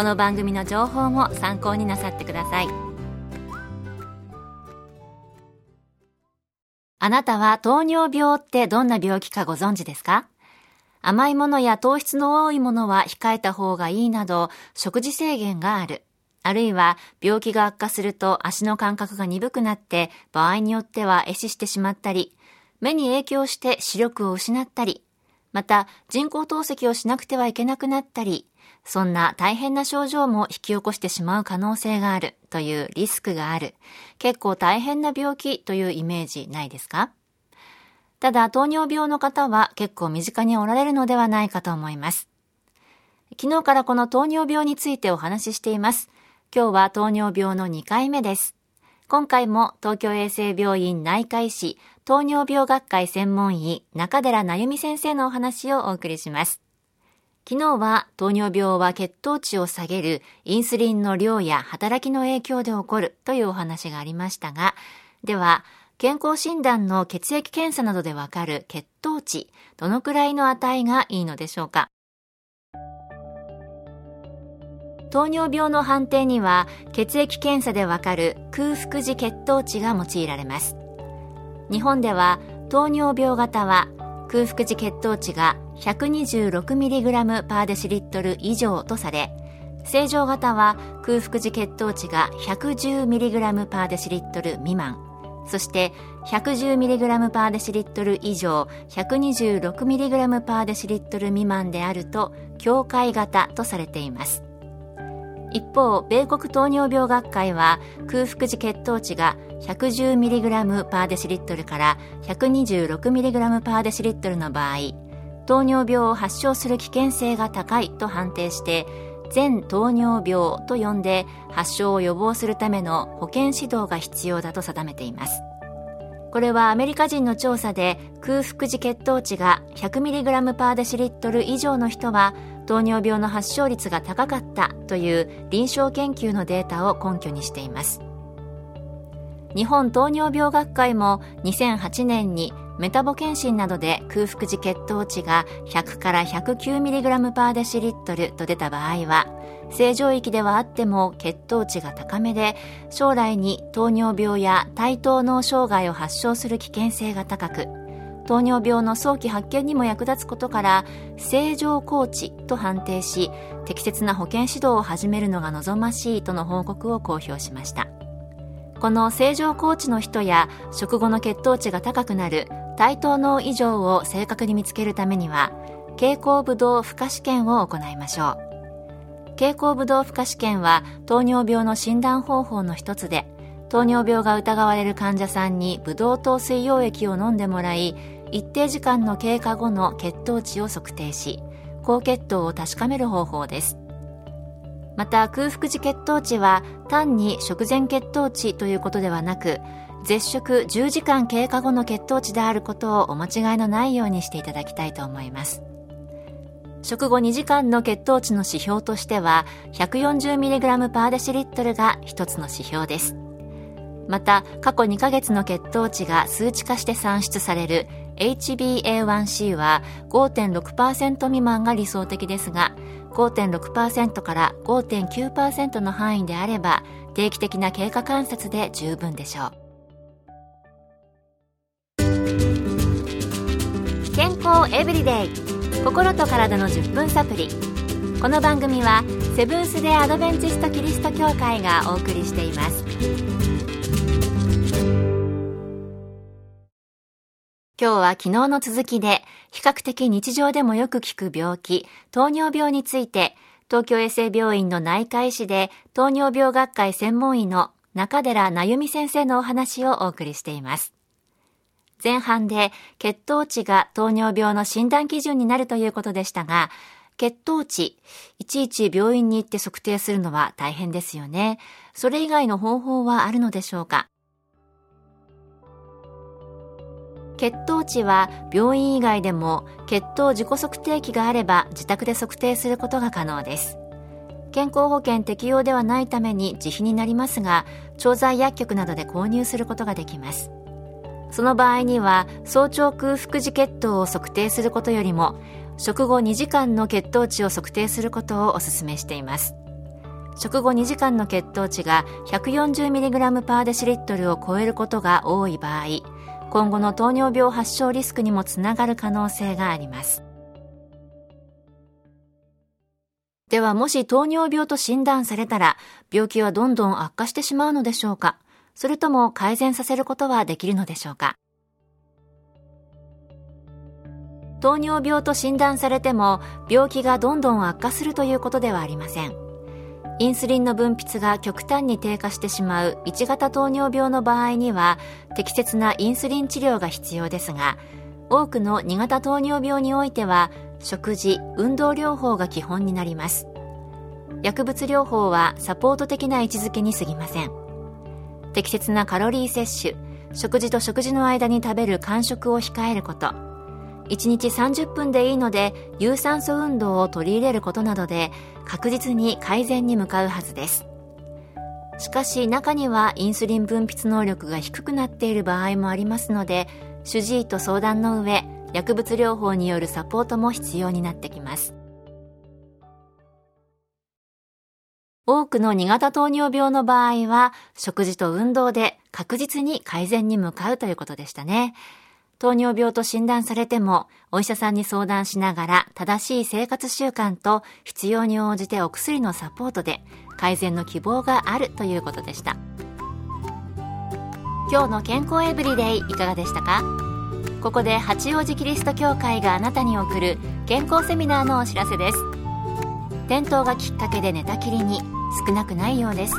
この番組の情報も参考になさってくださいあなたは糖尿病ってどんな病気かご存知ですか？甘いものや糖質の多いものは控えた方がいいなど食事制限がある。あるいは病気が悪化すると足の感覚が鈍くなって場合によっては壊死してしまったり、目に影響して視力を失ったり、また人工透析をしなくてはいけなくなったり、そんな大変な症状も引き起こしてしまう可能性があるというリスクがある、結構大変な病気というイメージないですか？ただ糖尿病の方は結構身近におられるのではないかと思います。昨日からこの糖尿病についてお話ししています。今日は糖尿病の2回目です。今回も東京衛生病院内科医師糖尿病学会専門医中寺なゆみ先生のお話をお送りします。昨日は糖尿病は血糖値を下げるインスリンの量や働きの影響で起こるというお話がありましたが、では、健康診断の血液検査などでわかる血糖値、どのくらいの値がいいのでしょうか？糖尿病の判定には血液検査でわかる空腹時血糖値が用いられます。日本では糖尿病型は空腹時血糖値が 126mg パーデシリットル以上とされ、正常型は空腹時血糖値が 110mg パーデシリットル未満、そして 110mg パーデシリットル以上 126mg パーデシリットル未満であると境界型とされています。一方、米国糖尿病学会は空腹時血糖値が 110mg パーデシリットルから 126mg パーデシリットルの場合、糖尿病を発症する危険性が高いと判定して、全糖尿病と呼んで発症を予防するための保健指導が必要だと定めています。これはアメリカ人の調査で空腹時血糖値が 100mg パーデシリットル以上の人は糖尿病の発症率が高かったという臨床研究のデータを根拠にしています。日本糖尿病学会も2008年にメタボ検診などで空腹時血糖値が100から 109mg パーデシリットルと出た場合は正常域ではあっても血糖値が高めで将来に糖尿病や対等脳障害を発症する危険性が高く糖尿病の早期発見にも役立つことから正常高知と判定し適切な保健指導を始めるのが望ましいとの報告を公表しました。この正常高知の人や食後の血糖値が高くなる対等脳異常を正確に見つけるためには経口ブドウ負荷試験を行いましょう。経口ブドウ負荷試験は糖尿病の診断方法の一つで糖尿病が疑われる患者さんにブドウ糖水溶液を飲んでもらい一定時間の経過後の血糖値を測定し高血糖を確かめる方法です。また空腹時血糖値は単に食前血糖値ということではなく絶食10時間経過後の血糖値であることをお間違いのないようにしていただきたいと思います。食後2時間の血糖値の指標としては 140mg パーデシリットルが一つの指標です。また過去2ヶ月の血糖値が数値化して算出される HbA1c は5.6%未満が理想的ですが5.6%から5.9%の範囲であれば定期的な経過観察で十分でしょう。健康エブリデイ。心と体の10分サプリこの番組はセブンス・デ・アドベンチスト・キリスト教会がお送りしています今日は昨日の続きで、比較的日常でもよく聞く病気、糖尿病について、東京衛生病院の内科医師で、糖尿病学会専門医の中寺なゆみ先生のお話をお送りしています。前半で血糖値が糖尿病の診断基準になるということでしたが、血糖値、いちいち病院に行って測定するのは大変ですよね。それ以外の方法はあるのでしょうか？血糖値は病院以外でも血糖自己測定器があれば自宅で測定することが可能です。健康保険適用ではないために自費になりますが調剤薬局などで購入することができます。その場合には早朝空腹時血糖を測定することよりも食後2時間の血糖値を測定することをお勧めしています食後2時間の血糖値が 140mg パーデシリットルを超えることが多い場合今後の糖尿病発症リスクにもつながる可能性があります。ではもし糖尿病と診断されたら病気はどんどん悪化してしまうのでしょうか？それとも改善させることはできるのでしょうか？糖尿病と診断されても病気がどんどん悪化するということではありません。インスリンの分泌が極端に低下してしまう1型糖尿病の場合には適切なインスリン治療が必要ですが多くの2型糖尿病においては食事運動療法が基本になります。薬物療法はサポート的な位置づけに過ぎません。適切なカロリー摂取食事と食事の間に食べる間食を控えること。1日30分でいいので有酸素運動を取り入れることなどで確実に改善に向かうはずです。しかし中にはインスリン分泌能力が低くなっている場合もありますので主治医と相談の上薬物療法によるサポートも必要になってきます。多くの2型糖尿病の場合は食事と運動で確実に改善に向かうということでしたね。糖尿病と診断されても、お医者さんに相談しながら正しい生活習慣と必要に応じてお薬のサポートで改善の希望があるということでした。今日の健康エブリデイいかがでしたか？ここで八王子キリスト教会があなたに送る健康セミナーのお知らせです。転倒がきっかけで寝たきりに少なくないようです。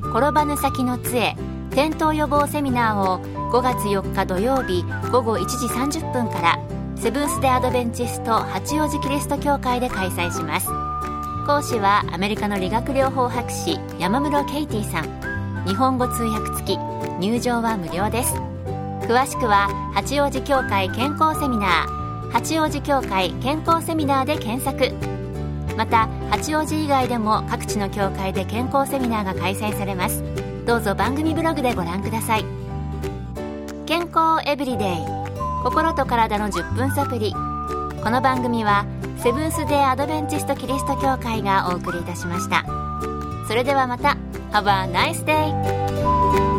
転ばぬ先の杖転倒予防セミナーを5月4日土曜日午後1時30分からセブンス・デ・アドベンチスト八王子キリスト教会で開催します。講師はアメリカの理学療法博士山室ケイティさん。日本語通訳付き入場は無料です。詳しくは八王子教会健康セミナー八王子教会健康セミナーで検索。また八王子以外でも各地の教会で健康セミナーが開催されます。どうぞ番組ブログでご覧ください。健康エブリデイ。心と体の10分サプリこの番組はセブンス・デー・アドベンチスト・キリスト教会がお送りいたしました。それではまた。Have a nice day!